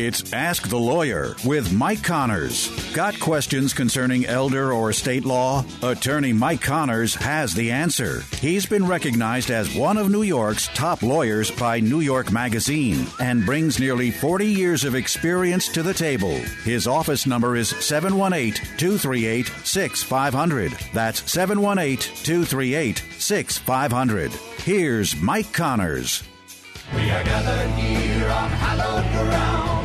It's Ask the Lawyer with Mike Connors. Got questions concerning elder or state law? Attorney Mike Connors has the answer. He's been recognized as one of New York's top lawyers by New York Magazine and brings nearly 40 years of experience to the table. His office number is 718 238 6500. That's 718 238 6500. Here's Mike Connors. We are gathered here on hallowed ground,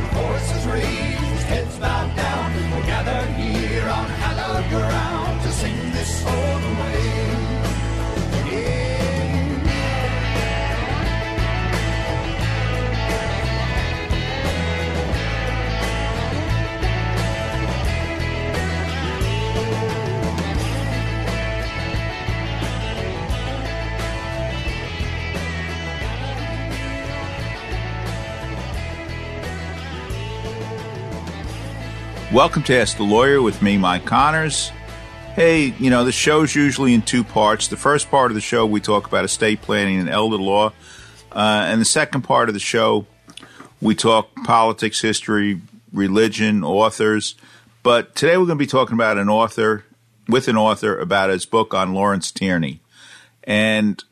bowed down. We're gathered here on hallowed ground Welcome to Ask the Lawyer with me, Mike Connors. Hey, you know, the show's usually in two parts. The first part of the show, we talk about estate planning and elder law. Uh, and the second part of the show, we talk politics, history, religion, authors. But today we're going to be talking about an author, with an author, about his book on Lawrence Tierney. And,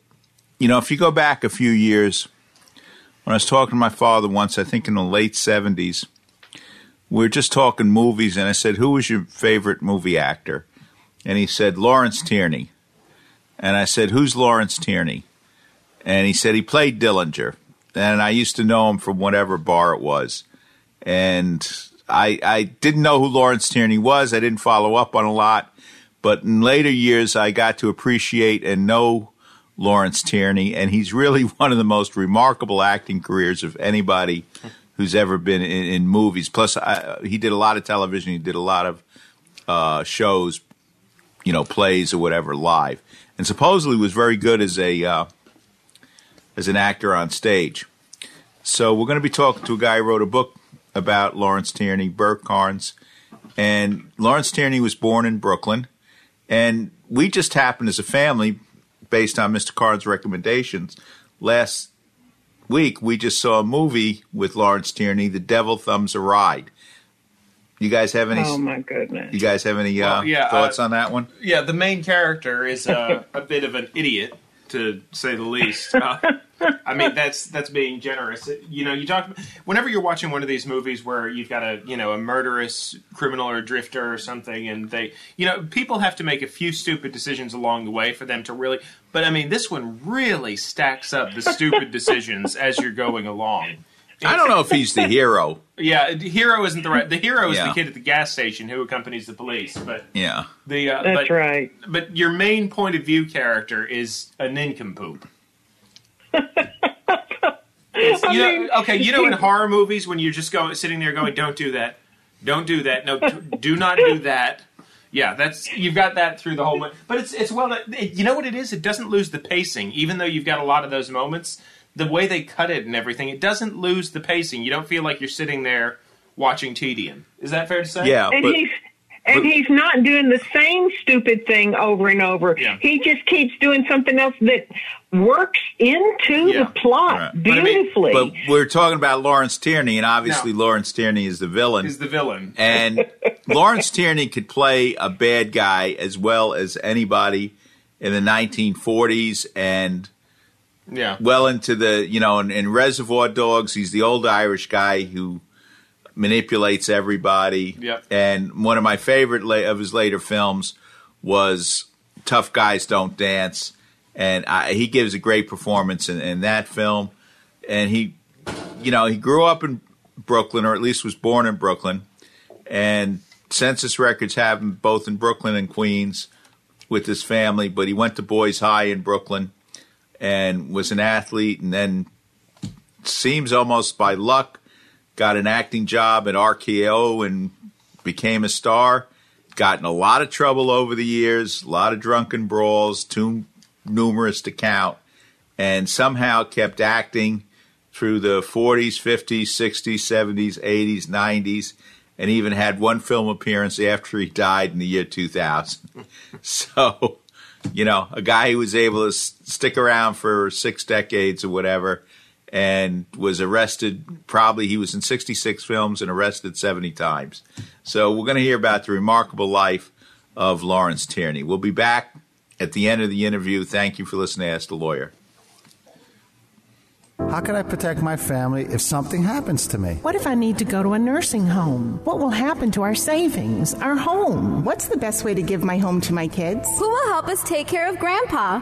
you know, if you go back a few years, when I was talking to my father once, I think in the late 70s, we were just talking movies, and I said, Who was your favorite movie actor? And he said, Lawrence Tierney. And I said, Who's Lawrence Tierney? And he said, He played Dillinger. And I used to know him from whatever bar it was. And I, I didn't know who Lawrence Tierney was. I didn't follow up on a lot. But in later years, I got to appreciate and know Lawrence Tierney. And he's really one of the most remarkable acting careers of anybody who's ever been in, in movies. Plus, I, he did a lot of television. He did a lot of uh, shows, you know, plays or whatever live, and supposedly was very good as a uh, as an actor on stage. So we're going to be talking to a guy who wrote a book about Lawrence Tierney, Burt Kearns, and Lawrence Tierney was born in Brooklyn, and we just happened as a family, based on Mr. Kearns' recommendations, last week we just saw a movie with Lawrence Tierney, The Devil Thumbs a Ride. You guys have any? Oh my goodness! You guys have any uh, Well, yeah, thoughts uh, on that one? Yeah, the main character is uh, a bit of an idiot, to say the least. I mean, that's that's being generous. You know, you talk whenever you're watching one of these movies where you've got a you know a murderous criminal or a drifter or something, and they you know people have to make a few stupid decisions along the way for them to really. But I mean, this one really stacks up the stupid decisions as you're going along. I don't know if he's the hero. Yeah, the hero isn't the right. The hero is Yeah. the kid at the gas station who accompanies the police, but Yeah, the uh, That's but, right. But your main point of view character is a nincompoop. It's- you know, okay, you know in horror movies when you're just going sitting there going, "Don't do that, don't do that, no, t- do not do that." Yeah, that's you've got that through the whole. mo- But it's it's well, it, you know what it is. It doesn't lose the pacing, even though you've got a lot of those moments. The way they cut it and everything, it doesn't lose the pacing. You don't feel like you're sitting there watching tedium. Is that fair to say? yeah, and but he's and he's not doing the same stupid thing over and over. Yeah. He just keeps doing something else that works into Yeah. the plot Right. But I mean- beautifully. but we're talking about Lawrence Tierney, and obviously No. Lawrence Tierney is the villain. Is the villain? and Lawrence Tierney could play a bad guy as well as anybody in the 1940s and Yeah. well into the you know in, in Reservoir Dogs. He's the old Irish guy who manipulates everybody. Yep. And one of my favorite la- of his later films was Tough Guys Don't Dance, and I, he gives a great performance in, in that film. And he, you know, he grew up in Brooklyn, or at least was born in Brooklyn, and census records have him both in Brooklyn and Queens with his family. But he went to Boys High in Brooklyn and was an athlete, and then seems almost by luck got an acting job at RKO and became a star. Got in a lot of trouble over the years, a lot of drunken brawls, too numerous to count, and somehow kept acting through the 40s, 50s, 60s, 70s, 80s, 90s, and even had one film appearance after he died in the year 2000. so, you know, a guy who was able to stick around for six decades or whatever and was arrested probably he was in 66 films and arrested 70 times. So we're going to hear about the remarkable life of Lawrence Tierney. We'll be back at the end of the interview. Thank you for listening to Ask the Lawyer. How can I protect my family if something happens to me? What if I need to go to a nursing home? What will happen to our savings, our home? What's the best way to give my home to my kids? Who will help us take care of Grandpa?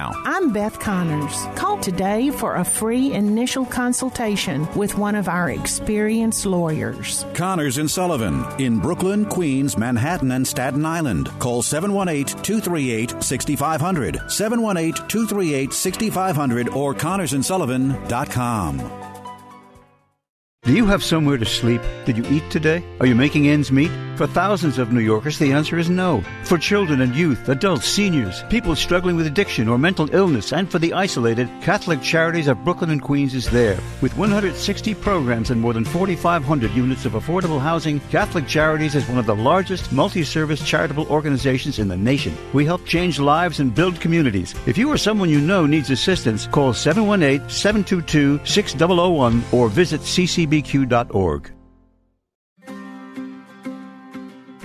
I'm Beth Connors. Call today for a free initial consultation with one of our experienced lawyers. Connors and Sullivan in Brooklyn, Queens, Manhattan, and Staten Island. Call 718 238 6500, 718 238 6500, or ConnorsandSullivan.com. Do you have somewhere to sleep? Did you eat today? Are you making ends meet? For thousands of New Yorkers, the answer is no. For children and youth, adults, seniors, people struggling with addiction or mental illness, and for the isolated, Catholic Charities of Brooklyn and Queens is there. With 160 programs and more than 4,500 units of affordable housing, Catholic Charities is one of the largest multi-service charitable organizations in the nation. We help change lives and build communities. If you or someone you know needs assistance, call 718-722-6001 or visit ccbq.org.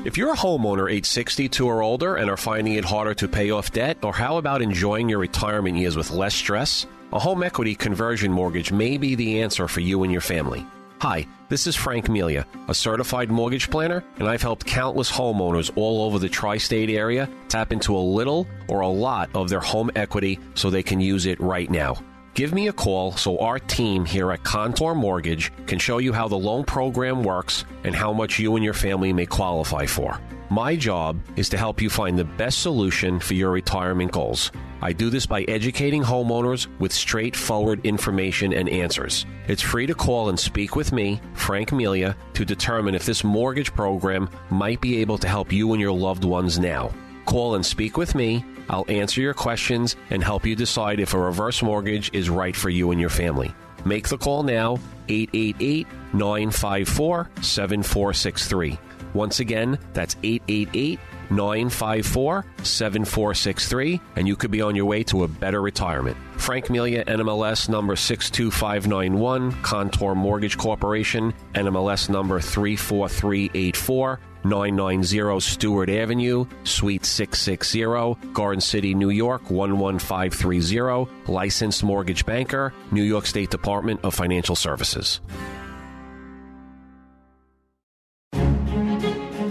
If you're a homeowner age 62 or older and are finding it harder to pay off debt, or how about enjoying your retirement years with less stress? A home equity conversion mortgage may be the answer for you and your family. Hi, this is Frank Melia, a certified mortgage planner, and I've helped countless homeowners all over the tri state area tap into a little or a lot of their home equity so they can use it right now. Give me a call so our team here at Contour Mortgage can show you how the loan program works and how much you and your family may qualify for. My job is to help you find the best solution for your retirement goals. I do this by educating homeowners with straightforward information and answers. It's free to call and speak with me, Frank Melia, to determine if this mortgage program might be able to help you and your loved ones now. Call and speak with me. I'll answer your questions and help you decide if a reverse mortgage is right for you and your family. Make the call now, 888 954 7463. Once again, that's 888 954 7463, and you could be on your way to a better retirement. Frank Melia, NMLS number 62591, Contour Mortgage Corporation, NMLS number 34384. 990 Stewart Avenue, Suite 660, Garden City, New York 11530, licensed mortgage banker, New York State Department of Financial Services.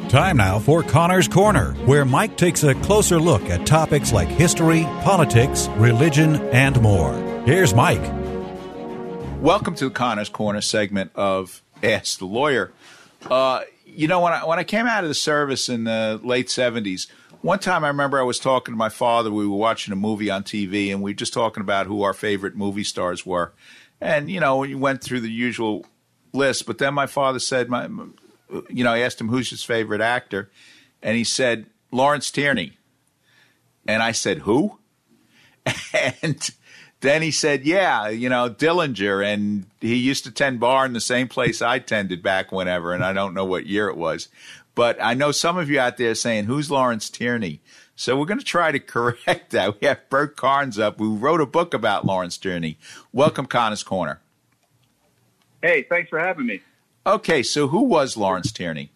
Time now for Connor's Corner, where Mike takes a closer look at topics like history, politics, religion, and more. Here's Mike. Welcome to Connor's Corner segment of Ask the Lawyer. Uh, you know, when I when I came out of the service in the late seventies, one time I remember I was talking to my father. We were watching a movie on TV, and we were just talking about who our favorite movie stars were. And you know, we went through the usual list. But then my father said, "My, you know, I asked him who's his favorite actor, and he said Lawrence Tierney." And I said, "Who?" and then he said, "Yeah, you know, Dillinger, and he used to tend bar in the same place I tended back whenever, and I don't know what year it was, but I know some of you out there saying, "Who's Lawrence Tierney?" So we're going to try to correct that. We have Burt Kearns up, who wrote a book about Lawrence Tierney. Welcome, Connor's Corner. Hey, thanks for having me. Okay, so who was Lawrence Tierney?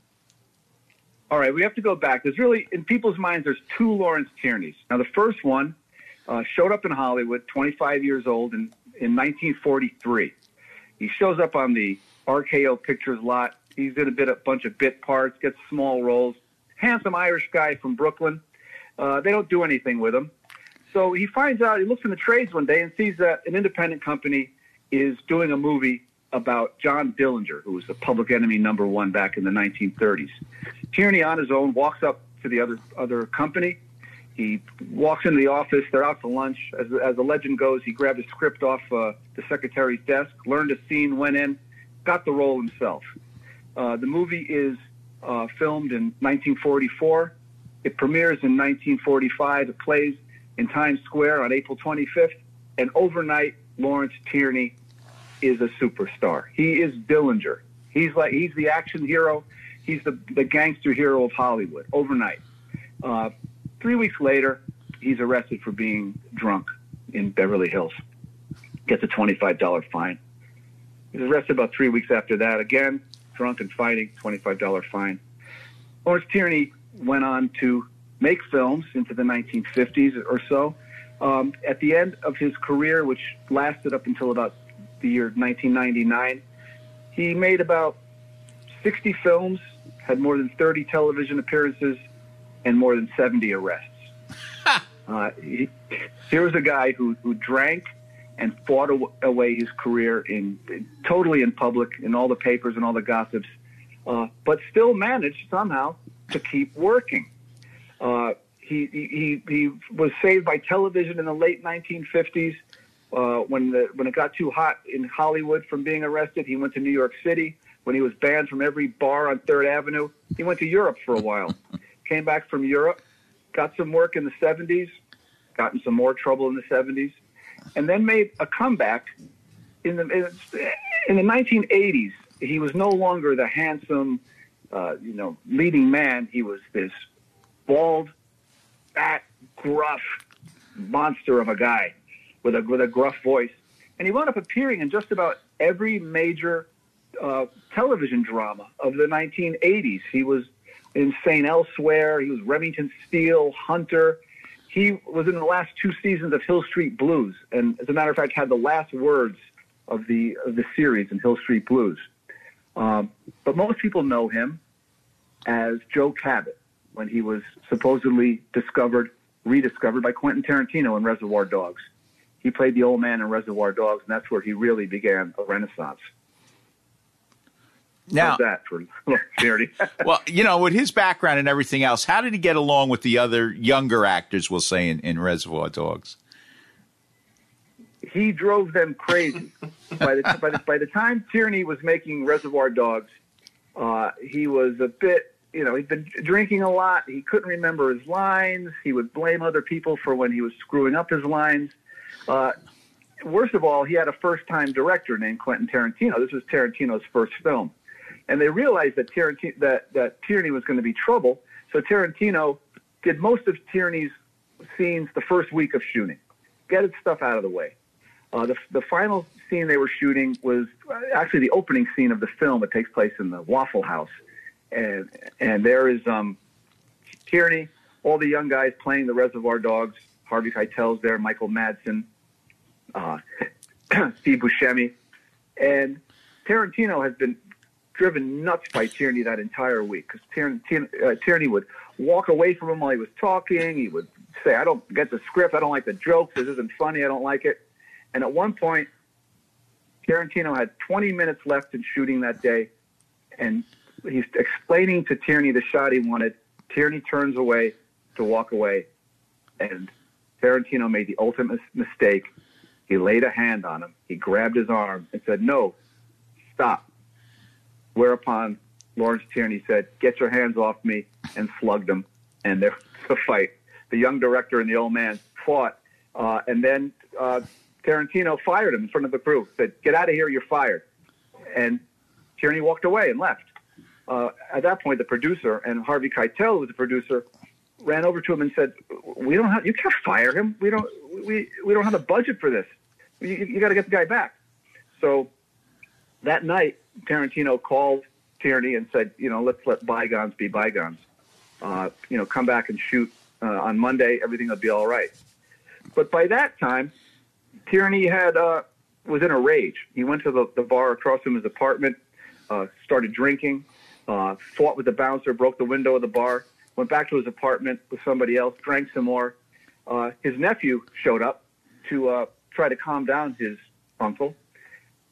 All right, we have to go back. There's really, in people's minds, there's two Lawrence Tierneys. Now, the first one uh, showed up in Hollywood, 25 years old, in, in 1943. He shows up on the RKO Pictures lot. He's in a bit, a bunch of bit parts, gets small roles. Handsome Irish guy from Brooklyn. Uh, they don't do anything with him. So he finds out, he looks in the trades one day and sees that an independent company is doing a movie about John Dillinger, who was the public enemy number one back in the 1930s. Tierney, on his own, walks up to the other other company. He walks into the office. They're out to lunch. As, as the legend goes, he grabbed a script off uh, the secretary's desk, learned a scene, went in, got the role himself. Uh, the movie is uh, filmed in 1944. It premieres in 1945. It plays in Times Square on April 25th. And overnight, Lawrence Tierney is a superstar. He is Dillinger. He's like he's the action hero. He's the the gangster hero of Hollywood. Overnight, uh, three weeks later, he's arrested for being drunk in Beverly Hills. Gets a twenty-five dollar fine. He's arrested about three weeks after that. Again, drunk and fighting, twenty-five dollar fine. Lawrence Tierney went on to make films into the 1950s or so. Um, at the end of his career, which lasted up until about the year 1999. He made about 60 films, had more than 30 television appearances, and more than 70 arrests. uh, he, here was a guy who, who drank and fought away his career in, in totally in public, in all the papers and all the gossips, uh, but still managed somehow to keep working. Uh, he, he, he was saved by television in the late 1950s. Uh, when the when it got too hot in Hollywood from being arrested, he went to New York City. When he was banned from every bar on Third Avenue, he went to Europe for a while. Came back from Europe, got some work in the 70s, got in some more trouble in the 70s, and then made a comeback in the in the 1980s. He was no longer the handsome, uh, you know, leading man. He was this bald, fat, gruff monster of a guy with a with a gruff voice, and he wound up appearing in just about every major uh, television drama of the 1980s. He was in St. Elsewhere. He was Remington Steele, Hunter. He was in the last two seasons of Hill Street Blues, and as a matter of fact, had the last words of the of the series in Hill Street Blues. Um, but most people know him as Joe Cabot when he was supposedly discovered, rediscovered by Quentin Tarantino in Reservoir Dogs. He played the old man in Reservoir Dogs, and that's where he really began a renaissance. Now, How's that for charity? well, you know, with his background and everything else, how did he get along with the other younger actors? We'll say in, in Reservoir Dogs. he drove them crazy. by, the, by, the, by the time Tierney was making Reservoir Dogs, uh, he was a bit, you know, he'd been drinking a lot. He couldn't remember his lines. He would blame other people for when he was screwing up his lines. Uh, worst of all, he had a first-time director named Quentin Tarantino. This was Tarantino's first film, and they realized that Tarantino that that Tierney was going to be trouble. So Tarantino did most of Tierney's scenes the first week of shooting, get his stuff out of the way. Uh, the the final scene they were shooting was uh, actually the opening scene of the film. It takes place in the Waffle House, and and there is um, Tierney, all the young guys playing the Reservoir Dogs. Harvey Keitel's there, Michael Madsen, uh, Steve Buscemi, and Tarantino has been driven nuts by Tierney that entire week because Tierney, uh, Tierney would walk away from him while he was talking. He would say, "I don't get the script. I don't like the jokes. This isn't funny. I don't like it." And at one point, Tarantino had 20 minutes left in shooting that day, and he's explaining to Tierney the shot he wanted. Tierney turns away to walk away, and Tarantino made the ultimate mistake. He laid a hand on him. He grabbed his arm and said, "No, stop." Whereupon Lawrence Tierney said, "Get your hands off me," and slugged him. And there was a fight. The young director and the old man fought, uh, and then uh, Tarantino fired him in front of the crew. Said, "Get out of here! You're fired." And Tierney walked away and left. Uh, at that point, the producer and Harvey Keitel, who was the producer, ran over to him and said, "We don't have. You can't fire him. We don't. We we don't have the budget for this. You, you got to get the guy back." So that night, Tarantino called Tierney and said, you know, let's let bygones be bygones. Uh, you know, come back and shoot uh, on Monday. Everything will be all right. But by that time, Tierney had uh, was in a rage. He went to the, the bar across from his apartment, uh, started drinking, uh, fought with the bouncer, broke the window of the bar, went back to his apartment with somebody else, drank some more. Uh, his nephew showed up to try to calm down his uncle,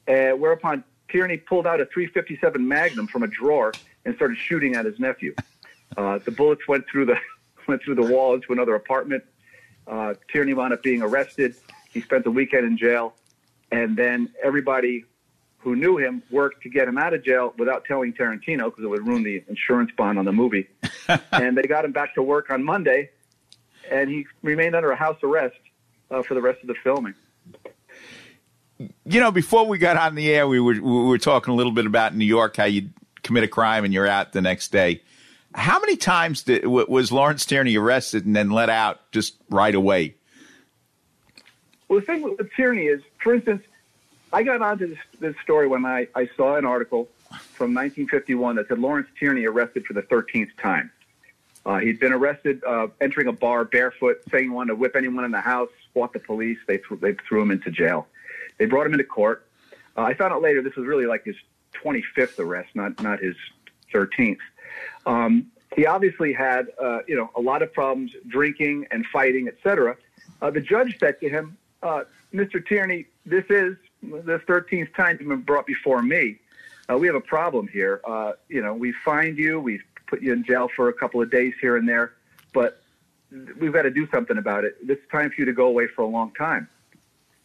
whereupon Tierney pulled out a 357 Magnum from a drawer and started shooting at his nephew. Uh, the bullets went through the went through the wall into another apartment. Uh, Tierney wound up being arrested. He spent the weekend in jail, and then everybody who knew him worked to get him out of jail without telling Tarantino because it would ruin the insurance bond on the movie. and they got him back to work on Monday, and he remained under a house arrest uh, for the rest of the filming. You know, before we got on the air, we were we were talking a little bit about New York, how you commit a crime and you're out the next day. How many times did, was Lawrence Tierney arrested and then let out just right away? Well, the thing with Tierney is, for instance, I got onto this, this story when I, I saw an article from 1951 that said Lawrence Tierney arrested for the 13th time. Uh, he'd been arrested uh, entering a bar barefoot, saying he wanted to whip anyone in the house, fought the police. They, th- they threw him into jail. They brought him into court. Uh, I found out later this was really like his 25th arrest, not, not his 13th. Um, he obviously had, uh, you know, a lot of problems drinking and fighting, etc. Uh, the judge said to him, uh, "Mr. Tierney, this is the 13th time you've been brought before me. Uh, we have a problem here. Uh, you know, we find you, we've put you in jail for a couple of days here and there, but we've got to do something about it. It's time for you to go away for a long time."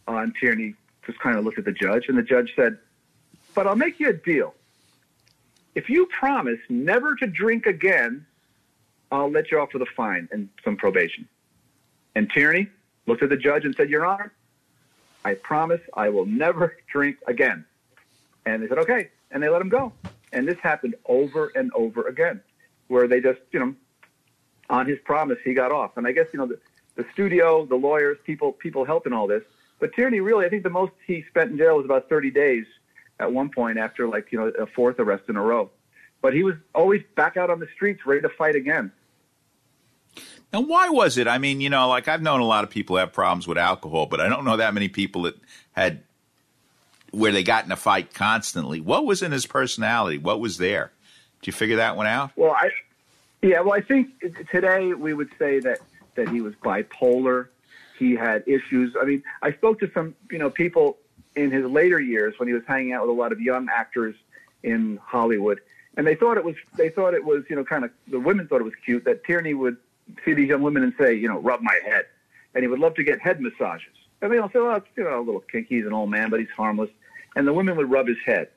Uh, and Tierney just kind of looked at the judge, and the judge said, "But I'll make you a deal." if you promise never to drink again, I'll let you off with a fine and some probation. And Tierney looked at the judge and said, Your Honor, I promise I will never drink again. And they said, Okay. And they let him go. And this happened over and over again, where they just, you know, on his promise, he got off. And I guess, you know, the, the studio, the lawyers, people, people helped in all this. But Tierney, really, I think the most he spent in jail was about 30 days at one point after like you know a fourth arrest in a row. But he was always back out on the streets, ready to fight again. And why was it? I mean, you know, like I've known a lot of people have problems with alcohol, but I don't know that many people that had where they got in a fight constantly. What was in his personality? What was there? Did you figure that one out? Well, I yeah, well, I think today we would say that that he was bipolar. He had issues. I mean, I spoke to some you know people in his later years when he was hanging out with a lot of young actors in Hollywood, and they thought it was they thought it was you know kind of the women thought it was cute that Tierney would see these young women and say you know rub my head, and he would love to get head massages. And they all say, well, it's you know a little kinky, he's an old man, but he's harmless, and the women would rub his head.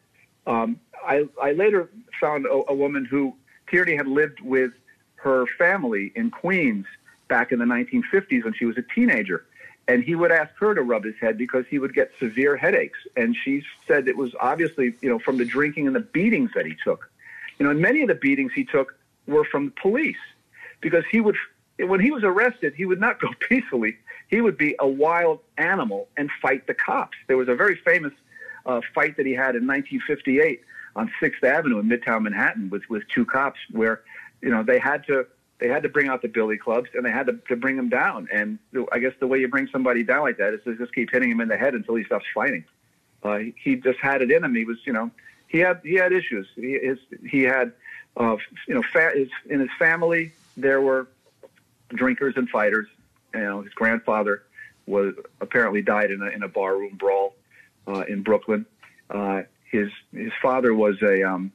Um, I, I later found a, a woman who Tierney had lived with her family in Queens back in the 1950s when she was a teenager and he would ask her to rub his head because he would get severe headaches. And she said it was obviously, you know, from the drinking and the beatings that he took. You know, and many of the beatings he took were from the police because he would, when he was arrested, he would not go peacefully. He would be a wild animal and fight the cops. There was a very famous uh, fight that he had in 1958 on Sixth Avenue in Midtown Manhattan with with two cops, where you know they had to they had to bring out the billy clubs and they had to, to bring him down. And I guess the way you bring somebody down like that is to just keep hitting him in the head until he stops fighting. Uh, he, just had it in him. He was, you know, he had he had issues. He his, he had, uh, you know, fa- his, in his family there were drinkers and fighters. You know, his grandfather was apparently died in a in a barroom brawl uh, in Brooklyn. Uh, his his father was a um,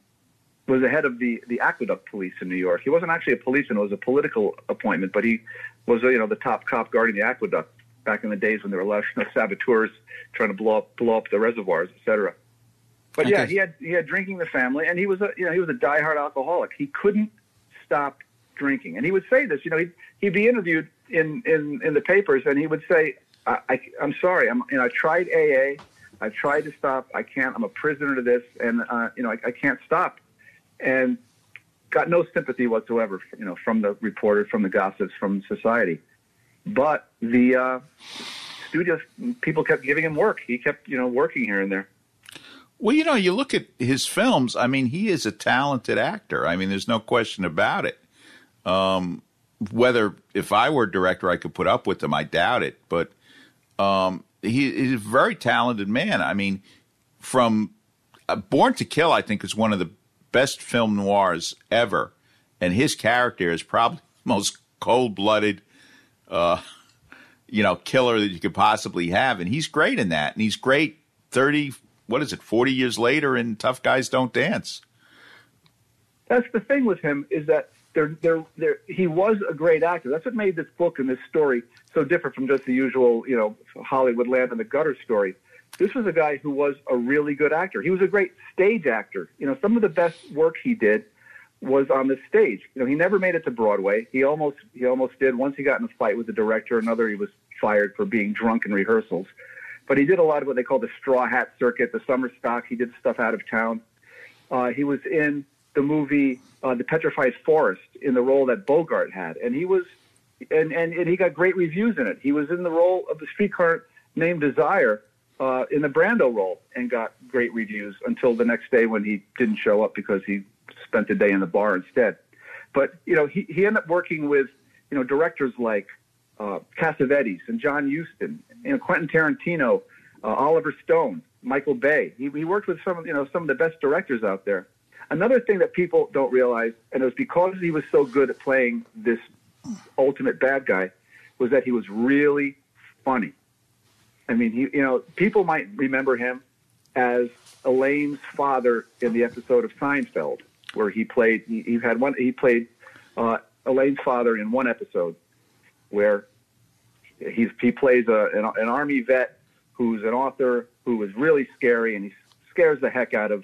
was the head of the the aqueduct police in New York. He wasn't actually a policeman; it was a political appointment. But he was, you know, the top cop guarding the aqueduct back in the days when there were a lot of saboteurs trying to blow up blow up the reservoirs, et cetera. But yeah, he had he had drinking in the family, and he was a you know he was a diehard alcoholic. He couldn't stop drinking, and he would say this. You know, he'd, he'd be interviewed in in in the papers, and he would say, I, I, "I'm sorry, I'm you know I tried AA, I tried to stop, I can't. I'm a prisoner to this, and uh, you know I, I can't stop." And got no sympathy whatsoever, you know, from the reporters, from the gossips, from society. But the uh, studios, people kept giving him work. He kept, you know, working here and there. Well, you know, you look at his films. I mean, he is a talented actor. I mean, there's no question about it. Um, whether if I were a director, I could put up with him, I doubt it. But um, he, he's a very talented man. I mean, from uh, Born to Kill, I think is one of the best film noirs ever, and his character is probably the most cold blooded. Uh, you know, killer that you could possibly have, and he's great in that, and he's great thirty, what is it, forty years later in Tough Guys Don't Dance. That's the thing with him is that there, there, there. He was a great actor. That's what made this book and this story so different from just the usual, you know, Hollywood land in the gutter story. This was a guy who was a really good actor. He was a great stage actor. You know, some of the best work he did was on the stage. You know, he never made it to Broadway. He almost he almost did. Once he got in a fight with the director, another he was fired for being drunk in rehearsals. But he did a lot of what they call the straw hat circuit, the summer stock. He did stuff out of town. Uh, he was in the movie uh, The Petrified Forest in the role that Bogart had, and he was and, and and he got great reviews in it. He was in the role of the streetcar named Desire uh, in the Brando role and got great reviews until the next day when he didn't show up because he spent the day in the bar instead. But you know, he he ended up working with you know directors like uh, Cassavetes and John Huston, you know Quentin Tarantino, uh, Oliver Stone, Michael Bay. He, he worked with some of you know some of the best directors out there. Another thing that people don't realize, and it was because he was so good at playing this ultimate bad guy, was that he was really funny. I mean, he you know people might remember him as Elaine's father in the episode of Seinfeld, where he played he, he had one he played uh, Elaine's father in one episode, where he's he plays a, an, an army vet who's an author who is really scary and he scares the heck out of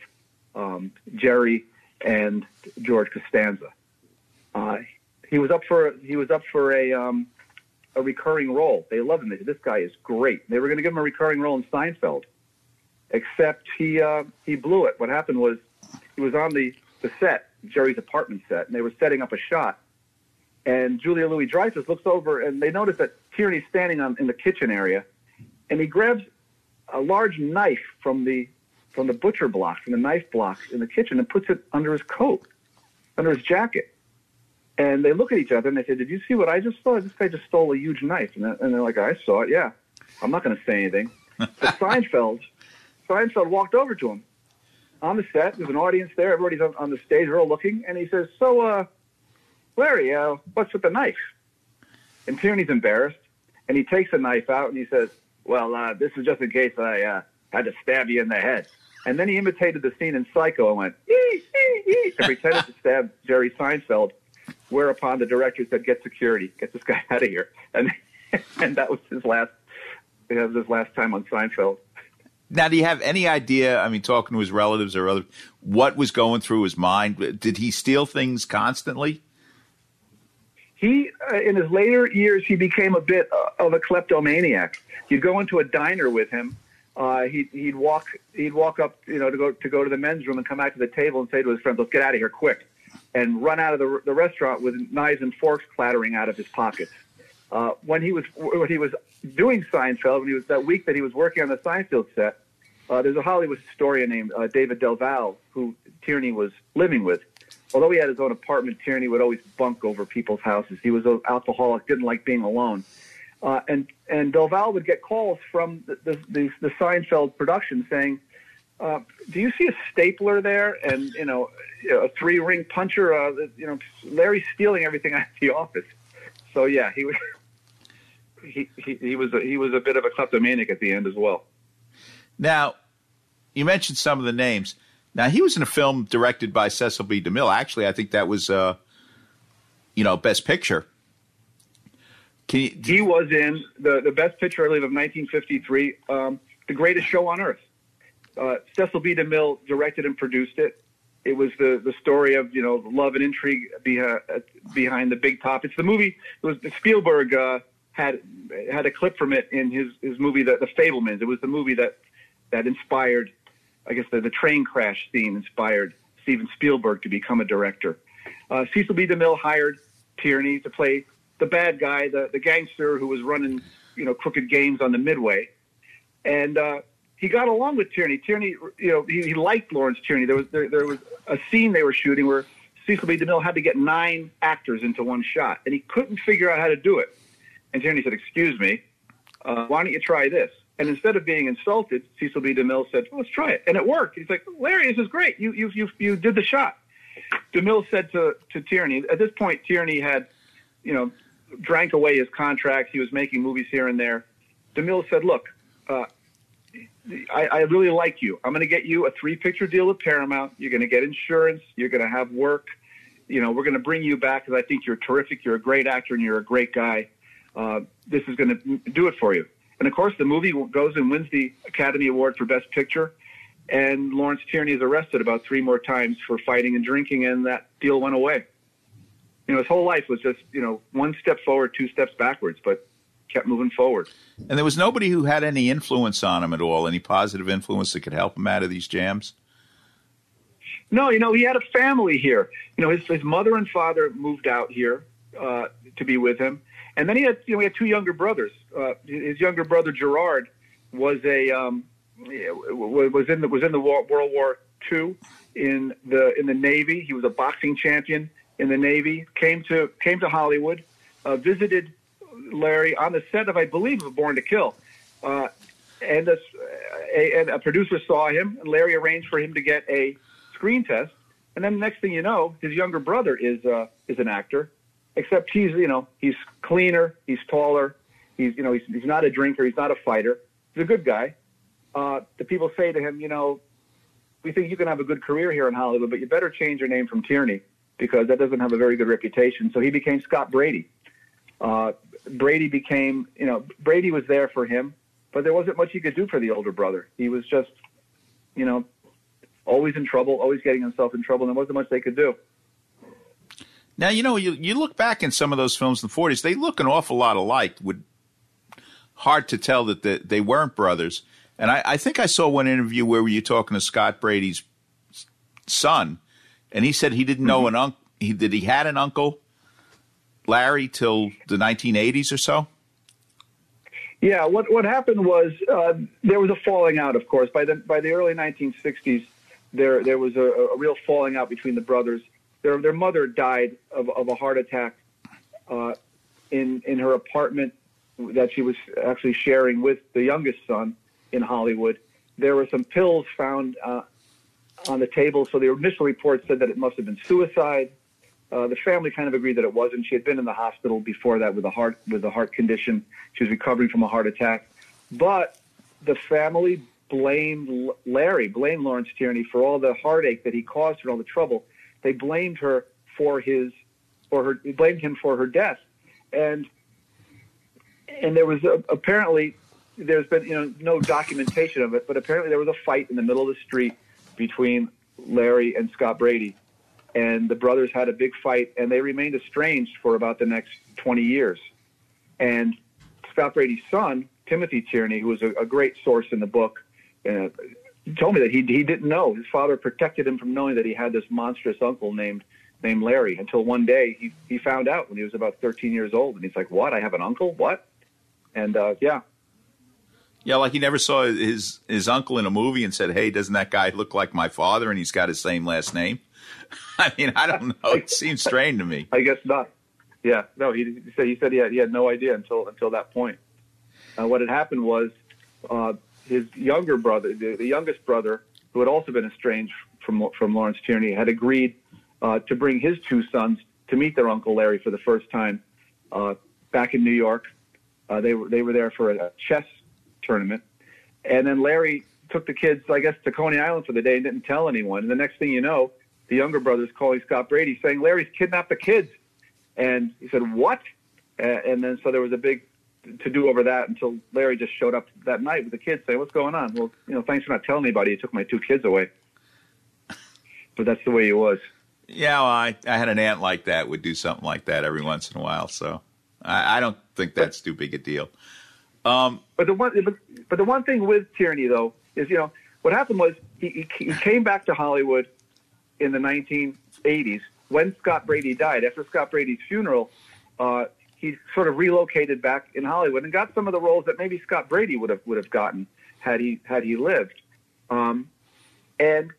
um, Jerry and George Costanza. Uh, he was up for he was up for a um, a recurring role. They loved him. They said, this guy is great. They were going to give him a recurring role in Seinfeld, except he uh, he blew it. What happened was he was on the the set, Jerry's apartment set, and they were setting up a shot. And Julia Louis Dreyfus looks over, and they notice that Tierney's standing on in the kitchen area, and he grabs a large knife from the from the butcher block, from the knife block in the kitchen, and puts it under his coat, under his jacket. And they look at each other and they say, "Did you see what I just saw? This guy just stole a huge knife." And they're, like, "I saw it. Yeah, I'm not going to say anything." But Seinfeld, Seinfeld walked over to him on the set. There's an audience there. Everybody's on, on the stage. They're all looking, and he says, "So, uh, Larry, uh, what's with the knife?" And Tierney's embarrassed, and he takes the knife out and he says, "Well, uh, this is just in case I uh, had to stab you in the head." And then he imitated the scene in Psycho and went, ee, ee, ee, and pretended to stab Jerry Seinfeld. Whereupon the director said, "Get security, get this guy out of here," and and that was his last. That was his last time on Seinfeld. Now, do you have any idea? I mean, talking to his relatives or other, what was going through his mind? Did he steal things constantly? He, uh, in his later years, he became a bit uh, of a kleptomaniac. You'd go into a diner with him. Uh, he'd, he'd walk. He'd walk up, you know, to go to go to the men's room and come back to the table and say to his friends, "Let's get out of here quick," and run out of the, the restaurant with knives and forks clattering out of his pockets. Uh, when he was when he was doing Seinfeld, when he was that week that he was working on the Seinfeld set, uh, there's a Hollywood historian named uh, David Del who Tierney was living with. Although he had his own apartment, Tierney would always bunk over people's houses. He was an alcoholic, didn't like being alone. Uh, and and Del would get calls from the the, the, the Seinfeld production saying, uh, "Do you see a stapler there? And you know, a three ring puncher? Uh, you know, Larry's stealing everything out of the office." So yeah, he was he, he, he was a, he was a bit of a kleptomaniac at the end as well. Now, you mentioned some of the names. Now, he was in a film directed by Cecil B. DeMille. Actually, I think that was, uh, you know, Best Picture. You, he was in the, the Best Picture, I believe, of 1953, um, The Greatest Show on Earth. Uh, Cecil B. DeMille directed and produced it. It was the, the story of you know love and intrigue behind, behind the big top. It's the movie. It was Spielberg uh, had had a clip from it in his his movie, The, the Fabelmans. It was the movie that that inspired, I guess, the, the train crash scene inspired Steven Spielberg to become a director. Uh, Cecil B. DeMille hired Tierney to play the bad guy, the, the gangster who was running, you know, crooked games on the Midway. And uh, he got along with Tierney. Tierney, you know, he, he liked Lawrence Tierney. There was there, there was a scene they were shooting where Cecil B. DeMille had to get nine actors into one shot, and he couldn't figure out how to do it. And Tierney said, "Excuse me, uh, why don't you try this?" And instead of being insulted, Cecil B. DeMille said, well, "Let's try it," and it worked. He's like, "Larry, this is great. You you you you did the shot." DeMille said to to Tierney. At this point, Tierney had, you know, drank away his contracts. He was making movies here and there. DeMille said, "Look." Uh, I, I really like you. I'm going to get you a three picture deal with Paramount. You're going to get insurance. You're going to have work. You know, we're going to bring you back because I think you're terrific. You're a great actor and you're a great guy. Uh, this is going to do it for you. And of course, the movie goes and wins the Academy Award for Best Picture. And Lawrence Tierney is arrested about three more times for fighting and drinking, and that deal went away. You know, his whole life was just, you know, one step forward, two steps backwards, but kept moving forward. And there was nobody who had any influence on him at all, any positive influence that could help him out of these jams? No, you know, he had a family here. You know, his, his mother and father moved out here uh, to be with him. And then he had, you know, he had two younger brothers. Uh, his younger brother Gerard was a um, was in the was in the World War II in the in the Navy. He was a boxing champion in the Navy. Came to came to Hollywood, uh, visited Larry on the set of I believe of Born to Kill, uh, and a, a, and a producer saw him, and Larry arranged for him to get a screen test. And then the next thing you know, his younger brother is uh, is an actor, except he's you know he's cleaner, he's taller, he's you know he's, he's not a drinker, he's not a fighter, he's a good guy. Uh, the people say to him, you know, we think you can have a good career here in Hollywood, but you better change your name from Tierney because that doesn't have a very good reputation. So he became Scott Brady. Uh, Brady became, you know, Brady was there for him, but there wasn't much he could do for the older brother. He was just, you know, always in trouble, always getting himself in trouble, and there wasn't much they could do. Now, you know, you, you look back in some of those films in the 40s, they look an awful lot alike. Would hard to tell that the, they weren't brothers. And I, I think I saw one interview where you were talking to Scott Brady's son, and he said he didn't know mm-hmm. an uncle. He did he had an uncle, Larry, till the 1980s or so. Yeah, what what happened was uh, there was a falling out. Of course, by the by the early 1960s, there there was a, a real falling out between the brothers. Their their mother died of, of a heart attack uh, in in her apartment that she was actually sharing with the youngest son in Hollywood. There were some pills found uh, on the table, so the initial report said that it must have been suicide. Uh, the family kind of agreed that it wasn't. She had been in the hospital before that with a heart with a heart condition. She was recovering from a heart attack, but the family blamed Larry, blamed Lawrence Tierney for all the heartache that he caused her, all the trouble. They blamed her for his, for her, blamed him for her death, and and there was a, apparently there's been you know no documentation of it, but apparently there was a fight in the middle of the street between Larry and Scott Brady, and the brothers had a big fight, and they remained estranged for about the next 20 years. And Scott Brady's son, Timothy Tierney, who was a, a great source in the book, uh, told me that he he didn't know his father protected him from knowing that he had this monstrous uncle named named Larry until one day he he found out when he was about 13 years old, and he's like, "What? I have an uncle? What?" And uh, yeah, yeah, like he never saw his his uncle in a movie and said, "Hey, doesn't that guy look like my father?" And he's got his same last name. I mean, I don't know. It seems strange to me. I guess not. Yeah, no. He, said he said he had, he had no idea until until that point. Uh, what had happened was uh, his younger brother, the, the youngest brother, who had also been estranged from from Lawrence Tierney, had agreed uh, to bring his two sons to meet their uncle Larry for the first time uh, back in New York. Uh, they were they were there for a chess tournament. And then Larry took the kids, I guess, to Coney Island for the day and didn't tell anyone. And the next thing you know, the younger brother's calling Scott Brady saying Larry's kidnapped the kids. And he said, "What?" And then so there was a big to do over that until Larry just showed up that night with the kids saying, "What's going on?" Well, you know, thanks for not telling anybody. You took my two kids away. But that's the way he was. Yeah, well, I I had an aunt like that would do something like that every once in a while. So I, I don't think that's too big a deal. Um, but the one, but the one thing with Tierney though is, you know, what happened was he, he, he came back to Hollywood in the 1980s when Scott Brady died. After Scott Brady's funeral, uh, he sort of relocated back in Hollywood and got some of the roles that maybe Scott Brady would have would have gotten. had he had he lived. Um, and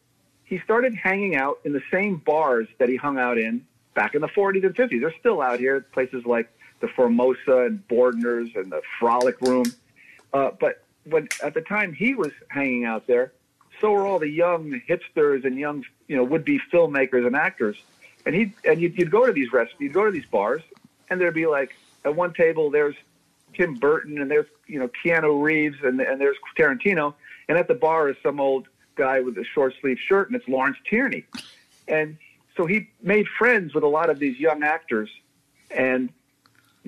he started hanging out in the same bars that he hung out in back in the 40s and 50s. They're still out here, places like the Formosa and Boardner's and the Frolic Room. Uh, but when at the time he was hanging out there, so were all the young hipsters and young, you know, would-be filmmakers and actors. And he and you'd, you'd go to these restaurants, you'd go to these bars, and there'd be like at one table there's Tim Burton and there's you know Keanu Reeves and and there's Tarantino, and at the bar is some old guy with a short sleeve shirt and it's Lawrence Tierney, and so he made friends with a lot of these young actors, and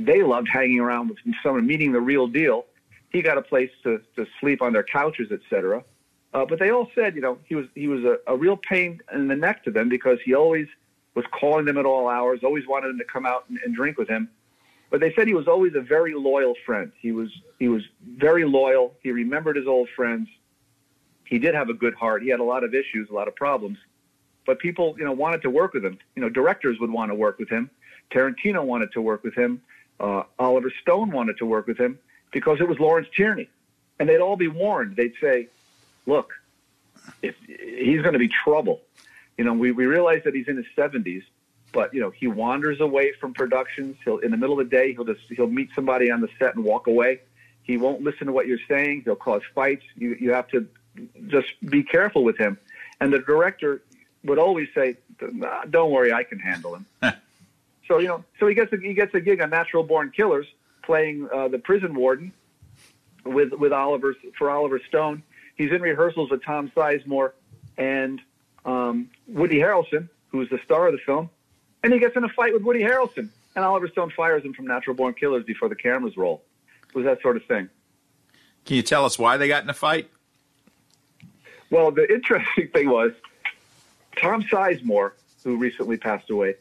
they loved hanging around with someone, meeting the real deal. He got a place to, to sleep on their couches, etc. Uh, but they all said, you know, he was he was a, a real pain in the neck to them because he always was calling them at all hours, always wanted them to come out and, and drink with him. But they said he was always a very loyal friend. He was he was very loyal. He remembered his old friends. He did have a good heart. He had a lot of issues, a lot of problems, but people, you know, wanted to work with him. You know, directors would want to work with him. Tarantino wanted to work with him. Uh, Oliver Stone wanted to work with him because it was Lawrence Tierney, and they'd all be warned. They'd say, "Look, if he's going to be trouble, you know, we, we realize that he's in his 70s, but you know, he wanders away from productions. He'll in the middle of the day, he'll just he'll meet somebody on the set and walk away. He won't listen to what you're saying. He'll cause fights. You you have to just be careful with him." And the director would always say, "Don't worry, I can handle him." so you know, so he gets a, he gets a gig on Natural Born Killers, playing uh, the prison warden with with Oliver for Oliver Stone. He's in rehearsals with Tom Sizemore and um, Woody Harrelson, who's the star of the film, and he gets in a fight with Woody Harrelson, and Oliver Stone fires him from Natural Born Killers before the cameras roll. It was that sort of thing. Can you tell us why they got in a fight? Well, the interesting thing was Tom Sizemore, who recently passed away,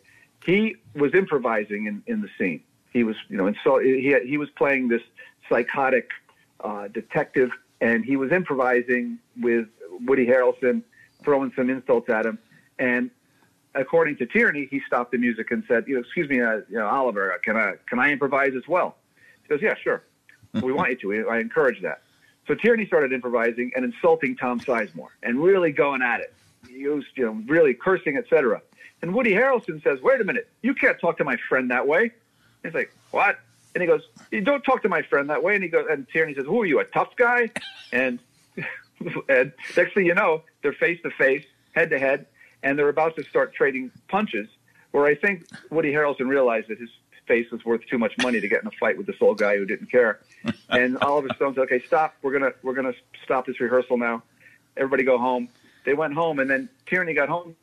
he was improvising in, in the scene. He was, you know, and so he he was playing this psychotic uh, detective, and he was improvising with Woody Harrelson, throwing some insults at him. And according to Tierney, he stopped the music and said, "You know, excuse me, uh, you know, Oliver, can I can I improvise as well?" He goes, "Yeah, sure. we want you to. I encourage that." So Tierney started improvising and insulting Tom Sizemore and really going at it. He was, you know, really cursing, etc. And Woody Harrelson says, "Wait a minute, you can't talk to my friend that way." He's like, "What?" And he goes, "You don't talk to my friend that way." And he goes, and Tierney says, "Who are you, a tough guy?" And and next thing you know, they're face to face, head to head, and they're about to start trading punches. Where I think Woody Harrelson realized that his face was worth too much money to get in a fight with this old guy who didn't care. And Oliver Stone said, "Okay, stop. We're gonna we're gonna stop this rehearsal now. Everybody go home." They went home, and then Tierney got home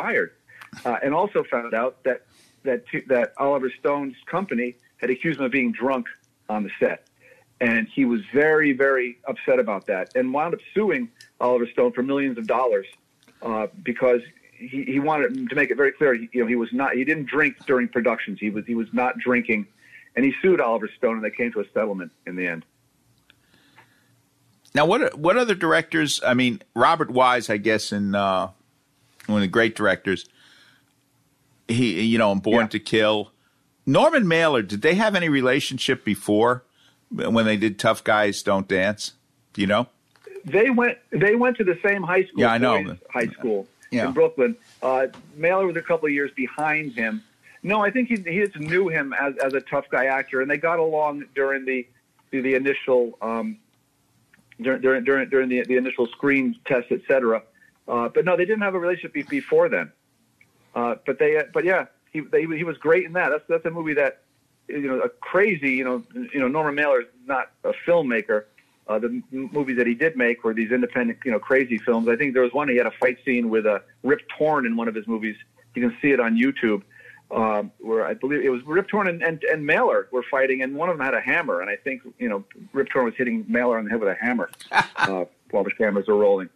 fired, uh, and also found out that that that Oliver Stone's company had accused him of being drunk on the set, and he was very very upset about that, and wound up suing Oliver Stone for millions of dollars uh, because he, he wanted to make it very clear. He, you know, he was not he didn't drink during productions. He was he was not drinking, and he sued Oliver Stone, and they came to a settlement in the end. Now, what what other directors? I mean, Robert Wise, I guess, in uh, one of the great directors. He, you know, Born yeah. to Kill. Norman Mailer, did they have any relationship before when they did Tough Guys Don't Dance? Do you know? They went. They went to the same high school. Yeah, I know. High school yeah. in Brooklyn. Uh, Mailer was a couple of years behind him. No, I think he, he just knew him as, as a tough guy actor, and they got along during the the, the initial um, during during during, during the, the initial screen test, etc. Uh, but no, they didn't have a relationship before then. Uh, but they, but yeah, he they, he was great in that. That's that's a movie that you know a crazy. You know, you know Norman Mailer is not a filmmaker. Uh, the m- movies that he did make were these independent, you know, crazy films. I think there was one he had a fight scene with uh, Rip Torn in one of his movies. You can see it on YouTube, um, where I believe it was Rip Torn and, and, and Mailer were fighting, and one of them had a hammer, and I think you know Rip Torn was hitting Mailer on the head with a hammer uh, while the cameras were rolling.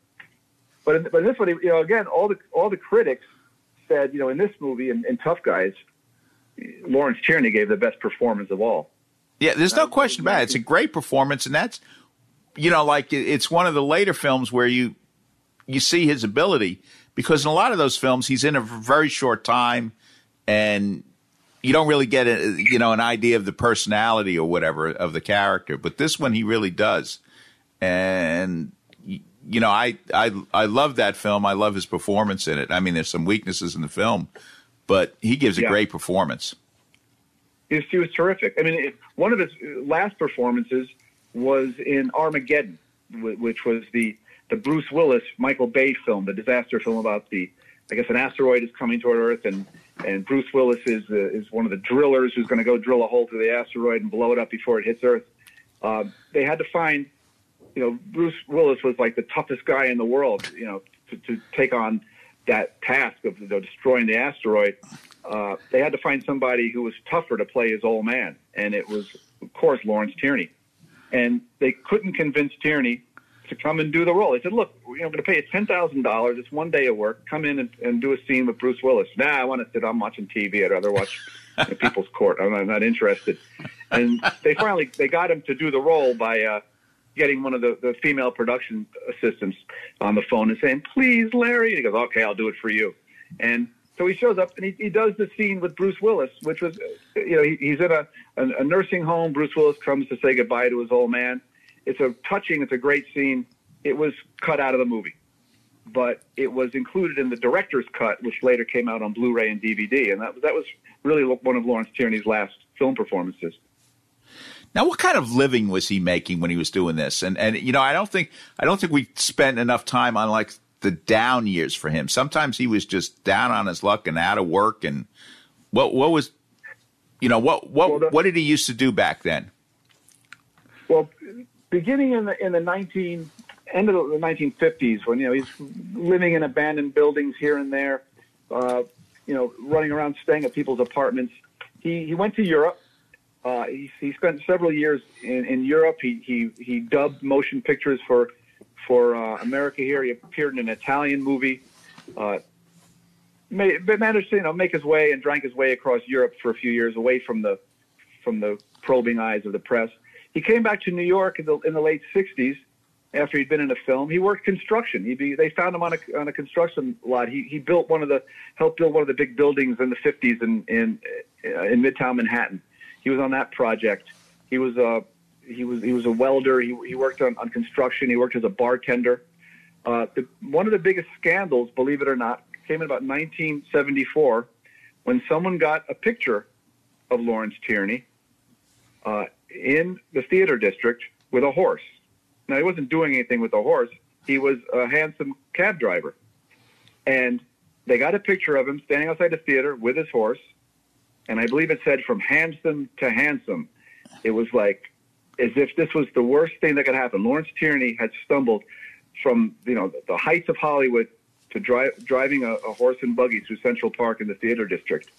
But in, but in this one, you know, again, all the all the critics said, you know, in this movie, in, in Tough Guys, Lawrence Tierney gave the best performance of all. Yeah, there's no question about it. It's a great performance, and that's, you know, like it's one of the later films where you you see his ability because in a lot of those films he's in a very short time, and you don't really get a, you know an idea of the personality or whatever of the character. But this one he really does. and you know, I I I love that film. I love his performance in it. I mean, there's some weaknesses in the film, but he gives a Yeah. great performance. He was, he was terrific. I mean, it, one of his last performances was in Armageddon, which was the the Bruce Willis Michael Bay film, the disaster film about the I guess an asteroid is coming toward Earth and and Bruce Willis is uh, is one of the drillers who's going to go drill a hole through the asteroid and blow it up before it hits Earth. Uh, they had to find, you know, Bruce Willis was like the toughest guy in the world, you know, to, to take on that task of you know, destroying the asteroid. Uh, they had to find somebody who was tougher to play his old man, and it was, of course, Lawrence Tierney. And they couldn't convince Tierney to come and do the role. They said, "Look, you know, I'm going to pay you ten thousand dollars. It's one day of work. Come in and, and do a scene with Bruce Willis." Nah, I want to sit. I'm watching TV. I'd rather watch People's Court. I'm not, I'm not interested. And they finally they got him to do the role by uh, getting one of the, the female production assistants on the phone and saying, "Please, Larry." And he goes, "Okay, I'll do it for you." And so he shows up and he, he does the scene with Bruce Willis, which was, you know, he, he's in a, a, a nursing home. Bruce Willis comes to say goodbye to his old man. It's a touching, it's a great scene. It was cut out of the movie, but it was included in the director's cut, which later came out on Blu-ray and DVD. And that, that was really one of Lawrence Tierney's last film performances. Now, what kind of living was he making when he was doing this? And and you know, I don't think I don't think we spent enough time on like the down years for him. Sometimes he was just down on his luck and out of work. And what what was, you know, what what what did he used to do back then? Well, beginning in the in the nineteen end of the nineteen fifties, when you know he's living in abandoned buildings here and there, uh, you know, running around staying at people's apartments. He he went to Europe. Uh, he, he spent several years in, in Europe. He, he he dubbed motion pictures for for uh, America. Here, he appeared in an Italian movie. Uh, ma- but managed to you know make his way and drank his way across Europe for a few years, away from the from the probing eyes of the press. He came back to New York in the, in the late '60s after he'd been in a film. He worked construction. He be, they found him on a on a construction lot. He he built one of the helped build one of the big buildings in the '50s in in uh, in Midtown Manhattan. He was on that project. He was a he was he was a welder. He he worked on, on construction. He worked as a bartender. Uh, the, one of the biggest scandals, believe it or not, came in about 1974 when someone got a picture of Lawrence Tierney uh, in the theater district with a horse. Now, he wasn't doing anything with the horse. He was a hansom cab driver. And they got a picture of him standing outside the theater with his horse. And I believe it said from handsome to hansom. It was like as if this was the worst thing that could happen. Lawrence Tierney had stumbled from, you know, the heights of Hollywood to dri- driving a, a horse and buggy through Central Park in the theater district.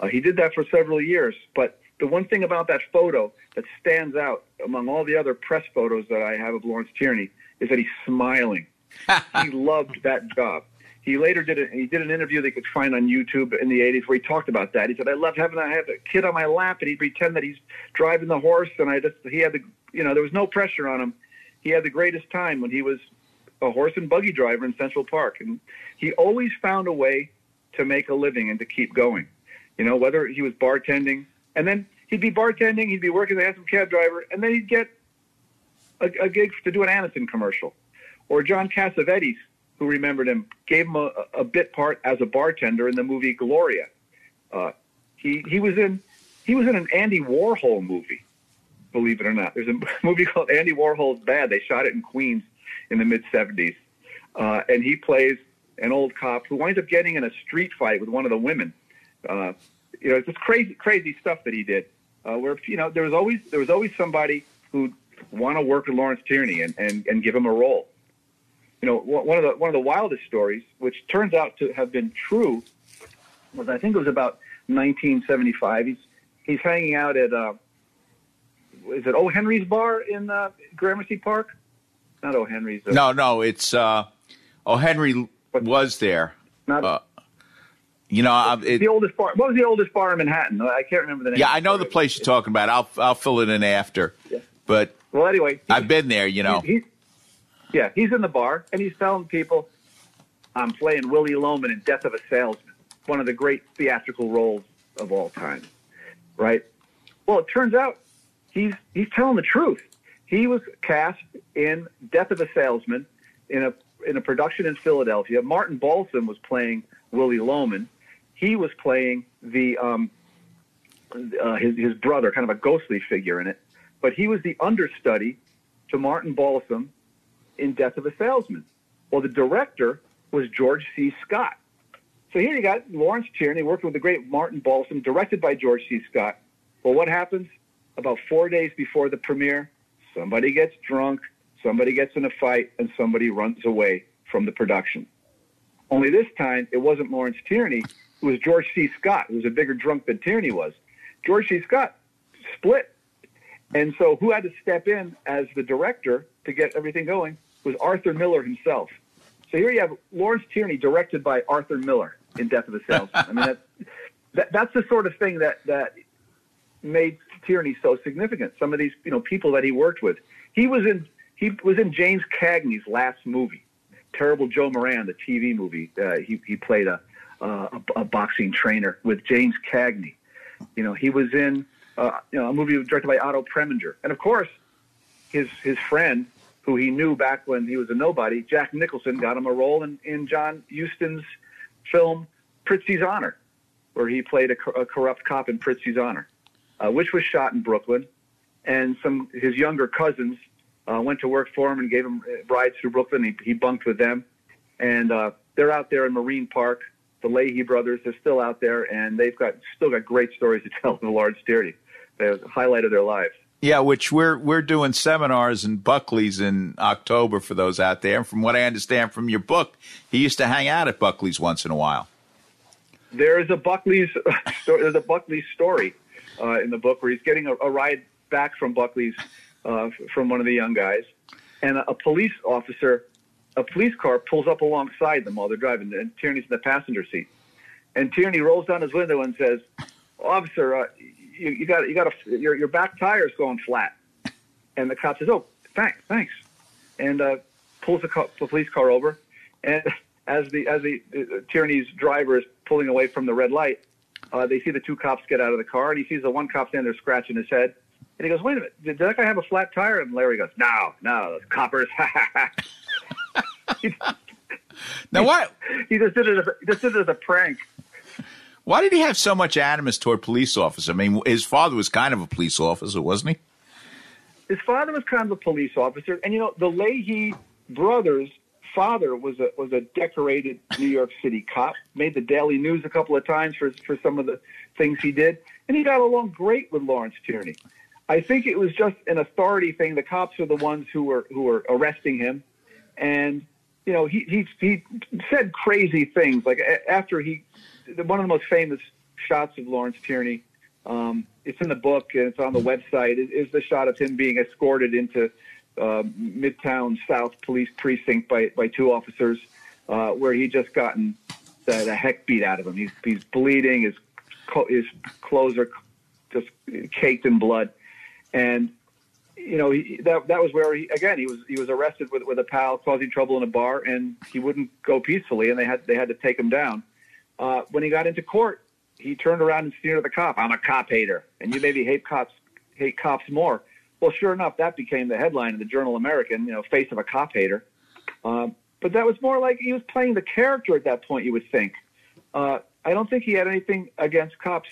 Uh, he did that for several years, but the one thing about that photo that stands out among all the other press photos that I have of Lawrence Tierney is that he's smiling. he loved that job. He later did it. He did an interview they could find on YouTube in the '80s where he talked about that. He said, "I loved having I have a kid on my lap, and he'd pretend that he's driving the horse, and I just he had the you know there was no pressure on him. He had the greatest time when he was a horse and buggy driver in Central Park, and he always found a way to make a living and to keep going. You know, whether he was bartending, and then he'd be bartending, he'd be working as a hansom cab driver, and then he'd get a, a gig to do an Aniston commercial. Or John Cassavetes, who remembered him, gave him a, a bit part as a bartender in the movie Gloria. Uh, he he was in he was in an Andy Warhol movie, believe it or not. There's a movie called Andy Warhol's Bad. They shot it in Queens in the mid '70s, uh, and he plays an old cop who winds up getting in a street fight with one of the women. Uh, you know, it's just crazy, crazy stuff that he did. Uh, where you know there was always there was always somebody who'd want to work with Lawrence Tierney and, and, and give him a role. You know, one of the one of the wildest stories, which turns out to have been true, was I think it was about 1975. He's he's hanging out at uh, is it O. Henry's bar in uh, Gramercy Park? Not O. Henry's. Uh, No, no, it's uh, oh Henry was there. Not- uh, you know, I- it, the oldest bar. What was the oldest bar in Manhattan? I can't remember the name. yeah, I know the place you're talking about. I'll I'll fill it in after. But Well, anyway, I've been there. You know, yeah, he's in the bar and he's telling people, "I'm playing Willy Loman in Death of a Salesman, one of the great theatrical roles of all time." Right? Well, it turns out he's he's telling the truth. he was cast in Death of a Salesman in a in a production in Philadelphia. Martin Balsam was playing Willy Loman. He was playing the um, uh, his his brother, kind of a ghostly figure in it. But he was the understudy to Martin Balsam in Death of a Salesman. Well, the director was George C. Scott. So here you got Lawrence Tierney working with the great Martin Balsam, directed by George C. Scott. Well, what happens? About four days before the premiere, somebody gets drunk, somebody gets in a fight, and somebody runs away from the production. Only this time, it wasn't Lawrence Tierney, it was George C. Scott, who was a bigger drunk than Tierney was. George C. Scott split. And so, who had to step in as the director to get everything going was Arthur Miller himself. So here you have Lawrence Tierney directed by Arthur Miller in Death of a Salesman. I mean, that, that, that's the sort of thing that, that made Tierney so significant. Some of these, you know, people that he worked with. He was in he was in James Cagney's last movie, Terrible Joe Moran, the TV movie. Uh, he he played a, a a boxing trainer with James Cagney. You know, he was in uh, you know a movie directed by Otto Preminger, and of course, his his friend who he knew back when he was a nobody, Jack Nicholson, got him a role in, in John Huston's film Prizzi's Honor, where he played a, a corrupt cop in Prizzi's Honor, uh, which was shot in Brooklyn. And some his younger cousins uh, went to work for him and gave him uh, rides through Brooklyn. He, he bunked with them, and uh, they're out there in Marine Park. The Leahy brothers are still out there, and they've got still got great stories to tell Lawrence Tierney. They're the highlight of their lives. Yeah, which we're we're doing seminars in Buckley's in October for those out there. And from what I understand from your book, he used to hang out at Buckley's once in a while. There is a Buckley's there's a Buckley's story uh, in the book where he's getting a, a ride back from Buckley's uh, from one of the young guys, and a, a police officer, a police car pulls up alongside them while they're driving, and Tierney's in the passenger seat, and Tierney rolls down his window and says, "Officer, uh, you, you got you got a, your your back tire's going flat," and the cop says, "Oh, thanks, thanks," and uh, pulls the, co- the police car over, and as the as the uh, Tierney's driver is pulling away from the red light, uh, they see the two cops get out of the car, and he sees the one cop standing there scratching his head, and he goes, "Wait a minute, did that guy have a flat tire?" And Larry goes, "No, no, those coppers." now what? He just did it. As a, he just did it as a prank. Why did he have so much animus toward police officers? I mean, his father was kind of a police officer, wasn't he? His father was kind of a police officer, and you know the Leahy brothers' father was a was a decorated New York City cop. Made the Daily News a couple of times for for some of the things he did, and he got along great with Lawrence Tierney. I think it was just an authority thing. The cops are the ones who were who were arresting him, and you know he he he said crazy things. Like after he, one of the most famous shots of Lawrence Tierney. Um, it's in the book and it's on the website. Is, is the shot of him being escorted into uh, Midtown South Police Precinct by by two officers, uh, where he just gotten the, the heck beat out of him. He's he's bleeding. His his clothes are just caked in blood, and you know he, that that was where he again he was he was arrested with with a pal causing trouble in a bar, and he wouldn't go peacefully, and they had they had to take him down. Uh, when he got into court, he turned around and sneered at the cop. I'm a cop hater, and you maybe hate cops hate cops more. Well, sure enough, that became the headline in the Journal American. You know, face of a cop hater. Um, but that was more like he was playing the character at that point. You would think. Uh, I don't think he had anything against cops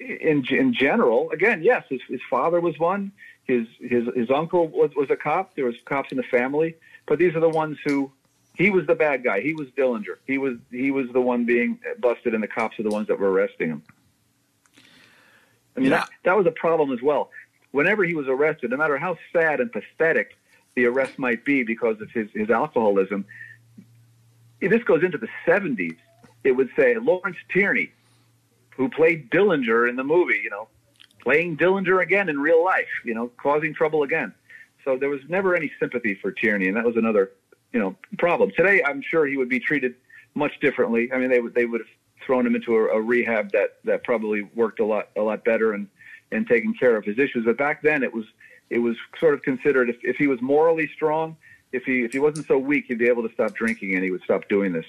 in in general. Again, yes, his, his father was one. His his his uncle was was a cop. There was cops in the family, but these are the ones who he was the bad guy. He was Dillinger. He was he was the one being busted, and the cops are the ones that were arresting him. I mean, that, that was a problem as well. Whenever he was arrested, no matter how sad and pathetic the arrest might be because of his, his alcoholism, if this goes into the 70s, it would say Lawrence Tierney, who played Dillinger in the movie, you know, playing Dillinger again in real life, you know, causing trouble again. So there was never any sympathy for Tierney, and that was another, you know, problem. Today, I'm sure he would be treated much differently. I mean, they would they would have thrown him into a, a rehab that that probably worked a lot a lot better and and taken care of his issues. But back then, it was it was sort of considered if, if he was morally strong, if he if he wasn't so weak, he'd be able to stop drinking and he would stop doing this.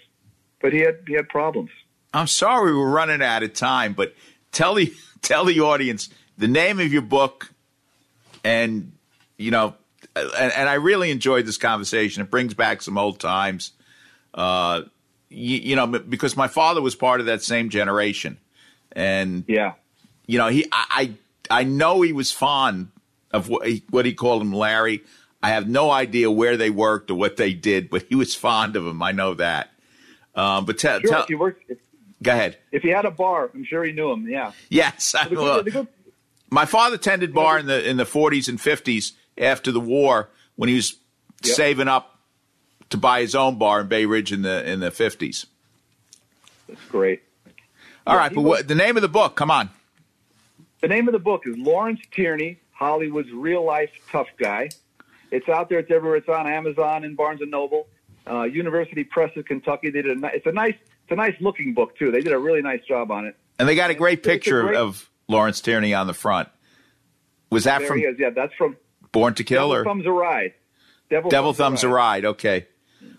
But he had he had problems. I'm sorry we're running out of time, but tell the tell the audience the name of your book and you know, and, and I really enjoyed this conversation. It brings back some old times. Uh, you, you know, because my father was part of that same generation, and yeah, you know, he I I know he was fond of what he, what he called him, Larry. I have no idea where they worked or what they did, but he was fond of him. I know that. Um, but tell, Sure, tell if he worked, if, go ahead. if he had a bar, I'm sure he knew him. Yeah. Yes, I, well, my father tended bar in the in the 40s and 50s after the war when he was Yep. saving up to buy his own bar in Bay Ridge in the in the 50s. That's great. All Yeah, right, but was- what, the name of the book? Come on. The name of the book is Lawrence Tierney, Hollywood's Real Life Tough Guy. It's out there. It's everywhere. It's on Amazon and Barnes and Noble. Uh, University Press of Kentucky. They did a. It's a nice. It's a nice looking book too. They did a really nice job on it. And they got a great It's a picture great- of Lawrence Tierney on the front. Was that there from he is. Yeah, that's from Born to Kill Devil or Thumbs a Ride. Devil, Devil Thumbs a Ride? Okay,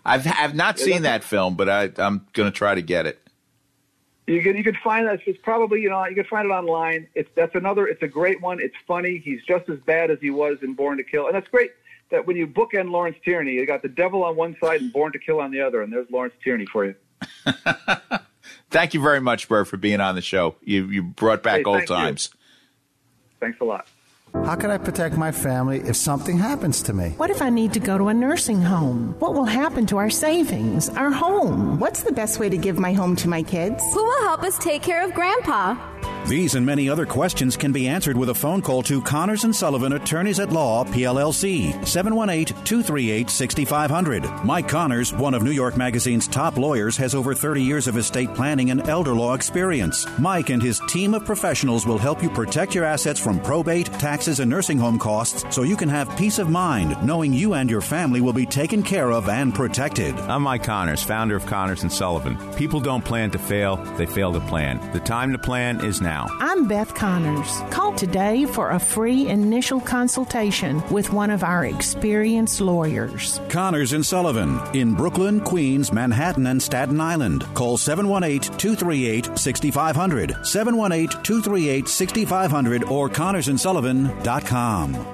I've I've not Yeah, seen that film, but I I'm going to try to get it. You can you can find that. It's probably you know you can find it online. It's that's another. It's a great one. It's funny. He's just as bad as he was in Born to Kill, and that's great. That when you bookend Lawrence Tierney, you got the devil on one side and Born to Kill on the other, and there's Lawrence Tierney for you. Thank you very much, Burt, for being on the show. You you brought back Hey, old thank you. times. Thanks a lot. How can I protect my family if something happens to me? What if I need to go to a nursing home? What will happen to our savings, our home? What's the best way to give my home to my kids? Who will help us take care of Grandpa? These and many other questions can be answered with a phone call to Connors and Sullivan, Attorneys at Law, PLLC, 718-238-6500. Mike Connors, one of New York Magazine's top lawyers, has over 30 years of estate planning and elder law experience. Mike and his team of professionals will help you protect your assets from probate, taxes, and nursing home costs so you can have peace of mind knowing you and your family will be taken care of and protected. I'm Mike Connors, founder of Connors and Sullivan. People don't plan to fail, they fail to plan. The time to plan is now. I'm Beth Connors. Call today for a free initial consultation with one of our experienced lawyers. Connors and Sullivan in Brooklyn, Queens, Manhattan, and Staten Island. Call 718 238 6500, 718 238 6500, or connorsandsullivan.com.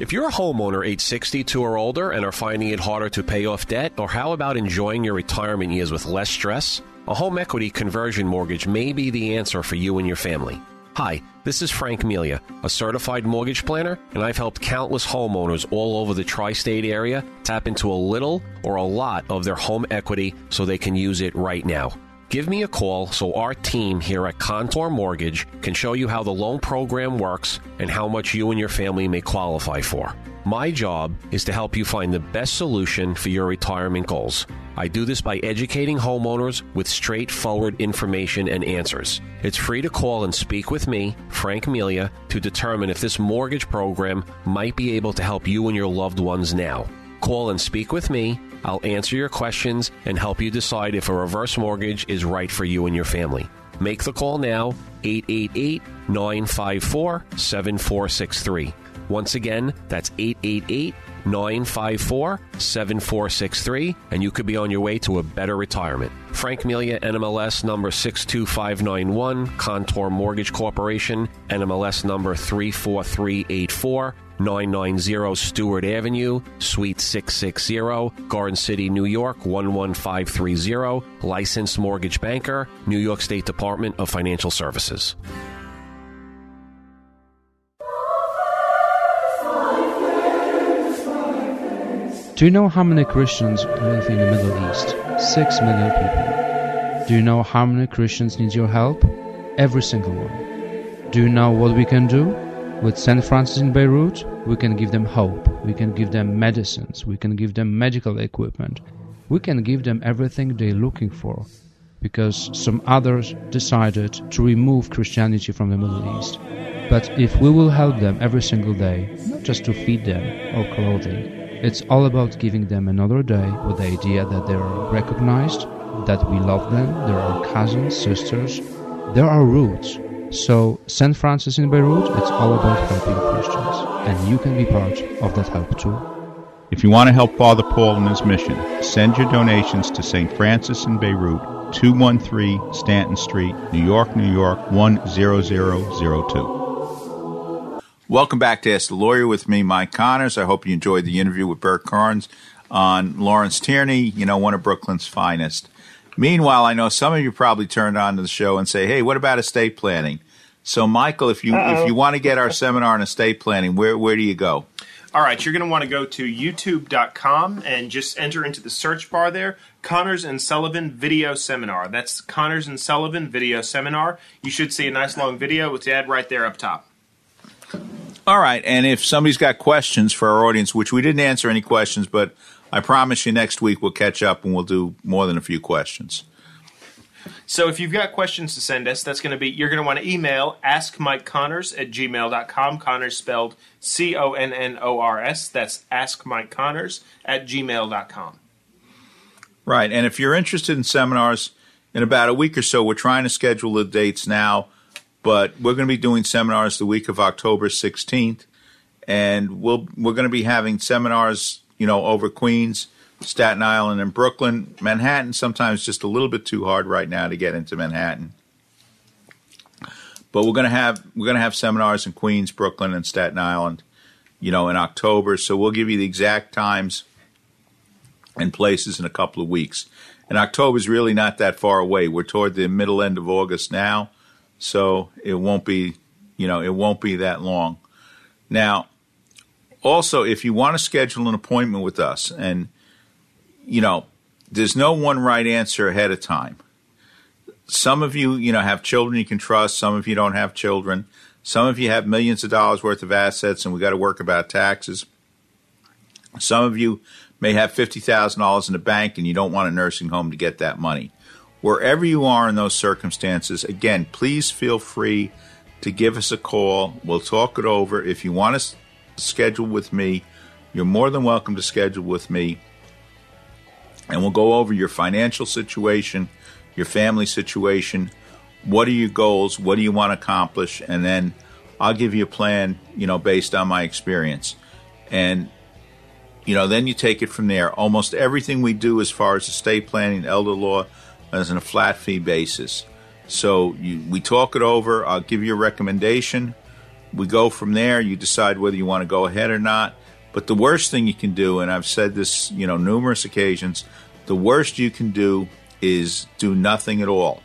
If you're a homeowner age 62 or older and are finding it harder to pay off debt, or how about enjoying your retirement years with less stress? A home equity conversion mortgage may be the answer for you and your family. Hi, this is Frank Melia, a certified mortgage planner, and I've helped countless homeowners all over the tri state area tap into a little or a lot of their home equity so they can use it right now. Give me a call so our team here at Contour Mortgage can show you how the loan program works and how much you and your family may qualify for. My job is to help you find the best solution for your retirement goals. I do this by educating homeowners with straightforward information and answers. It's free to call and speak with me, Frank Melia, to determine if this mortgage program might be able to help you and your loved ones now. Call and speak with me. I'll answer your questions and help you decide if a reverse mortgage is right for you and your family. Make the call now, 888 954 7463. Once again, that's 888 954 7463, and you could be on your way to a better retirement. Frank Melia, NMLS number 62591, Contour Mortgage Corporation, NMLS number 34384. 990 Stewart Avenue, Suite 660, Garden City, New York 11530, licensed mortgage banker, New York State Department of Financial Services. Do you know how many Christians live in the Middle East? Six million people. Do you know how many Christians need your help? Every single one. Do you know what we can do? With St. Francis in Beirut, we can give them hope. We can give them medicines. We can give them medical equipment. We can give them everything they're looking for. Because some others decided to remove Christianity from the Middle East. But if we will help them every single day, not just to feed them or clothing, it's all about giving them another day with the idea that they are recognized, that we love them, they're our cousins, sisters, they're our roots. So, St. Francis in Beirut, it's all about helping Christians, and you can be part of that help too. If you want to help Father Paul in his mission, send your donations to St. Francis in Beirut, 213 Stanton Street, New York, New York 10002. Welcome back to Ask the Lawyer with me, Mike Connors. I hope you enjoyed the interview with Burt Kearns on Lawrence Tierney, you know, one of Brooklyn's finest. Meanwhile, I know some of you probably turned on to the show and say, "Hey, what about estate planning?" So, Michael, if you Uh-oh. if you want to get our seminar on estate planning, where where do you go? All right, you're going to want to go to youtube.com and just enter into the search bar there Connors and Sullivan Video Seminar. That's Connors and Sullivan Video Seminar. You should see a nice long video with the ad right there up top. All right, and if somebody's got questions for our audience, which we didn't answer any questions, but I promise you next week we'll catch up and we'll do more than a few questions. So if you've got questions to send us, that's going to be you're going to want to email askmikeconnors at gmail.com. Connors spelled C O N N O R S. That's askmikeconnors at gmail.com. Right. And if you're interested in seminars, in about a week or so, we're trying to schedule the dates now, but we're going to be doing seminars the week of October 16th. And we'll, we're going to be having seminars, you know, over Queens, Staten Island, and Brooklyn. Manhattan, sometimes just a little bit too hard right now to get into Manhattan. But we're going to have we're going to have seminars in Queens, Brooklyn, and Staten Island, you know, in October. So we'll give you the exact times and places in a couple of weeks. And October is really not that far away. We're toward the middle end of August now, so it won't be, you know, it won't be that long. Now, also, if you want to schedule an appointment with us, and you know, there's no one right answer ahead of time. Some of you, you know, have children you can trust. Some of you don't have children. Some of you have millions of dollars worth of assets, and we got to work about taxes. Some of you may have $50,000 in the bank and you don't want a nursing home to get that money. Wherever you are in those circumstances, again, please feel free to give us a call. We'll talk it over. If you want to schedule with me, you're more than welcome to schedule with me. And we'll go over your financial situation, your family situation, what are your goals, what do you want to accomplish, and then I'll give you a plan, you know, based on my experience. And you know, then you take it from there. Almost everything we do as far as estate planning, elder law, is on a flat fee basis. So you, we talk it over. I'll give you a recommendation. We go from there. You decide whether you want to go ahead or not. But the worst thing you can do, and I've said this, you know, numerous occasions, the worst you can do is do nothing at all.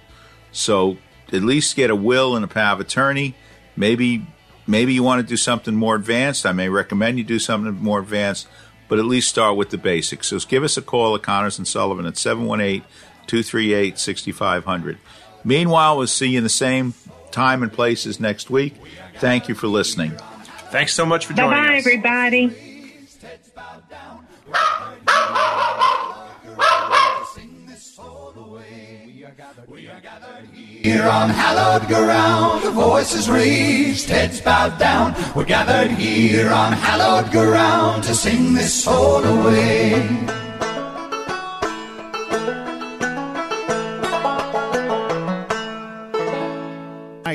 So at least get a will and a power of attorney. Maybe, maybe you want to do something more advanced. I may recommend you do something more advanced but at least start with the basics. So give us a call at Connors and Sullivan at 718 238 6500. Meanwhile, we'll see you in the same time and places next week. Thank you for listening. Thanks so much for Bye joining bye, us. everybody. Here on hallowed ground, voices raised, heads bowed down. We're gathered here on hallowed ground to sing this soul away.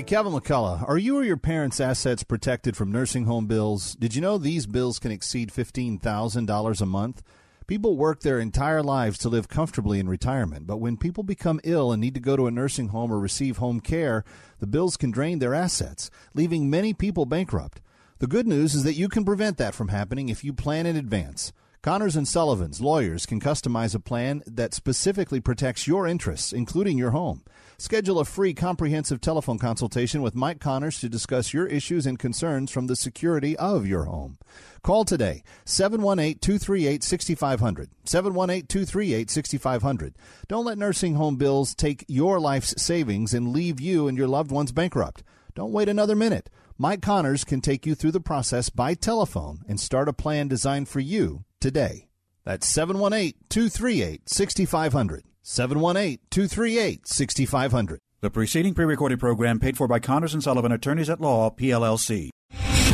Kevin McCullough. Are you or your parents' assets protected from nursing home bills? Did you know these bills can exceed $15,000 a month? People work their entire lives to live comfortably in retirement, but when people become ill and need to go to a nursing home or receive home care, the bills can drain their assets, leaving many people bankrupt. The good news is that you can prevent that from happening if you plan in advance. Connors and Sullivan's lawyers can customize a plan that specifically protects your interests, including your home. Schedule a free comprehensive telephone consultation with Mike Connors to discuss your issues and concerns from the security of your home. Call today 718 238 6500. 718 238 6500. Don't let nursing home bills take your life's savings and leave you and your loved ones bankrupt. Don't wait another minute. Mike Connors can take you through the process by telephone and start a plan designed for you today. That's 718 238 6500. 718 238 6500. The preceding pre-recorded program paid for by Connors and Sullivan Attorneys at Law, PLLC.